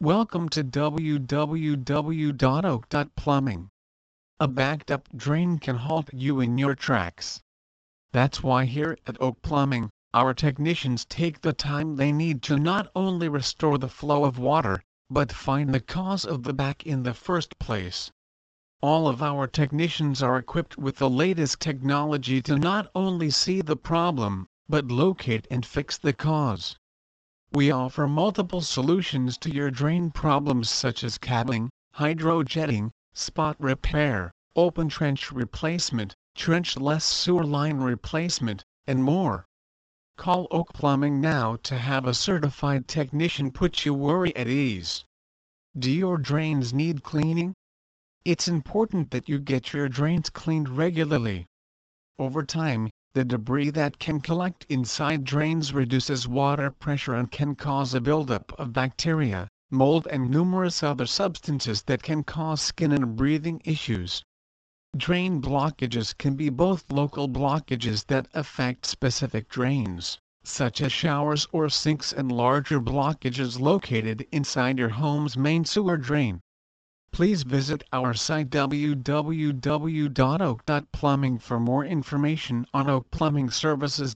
Welcome to www.oak.plumbing. A backed up drain can halt you in your tracks. That's why here at Oak Plumbing, our technicians take the time they need to not only restore the flow of water, but find the cause of the back in the first place. All of our technicians are equipped with the latest technology to not only see the problem, but locate and fix the cause. We offer multiple solutions to your drain problems such as capping, hydrojetting, spot repair, open trench replacement, trenchless sewer line replacement, and more. Call Oak Plumbing now to have a certified technician put your worry at ease. Do your drains need cleaning? It's important that you get your drains cleaned regularly. Over time, the debris that can collect inside drains reduces water pressure and can cause a buildup of bacteria, mold and numerous other substances that can cause skin and breathing issues. Drain blockages can be both local blockages that affect specific drains, such as showers or sinks and larger blockages located inside your home's main sewer drain. Please visit our site www.oak.plumbing for more information on Oak Plumbing services.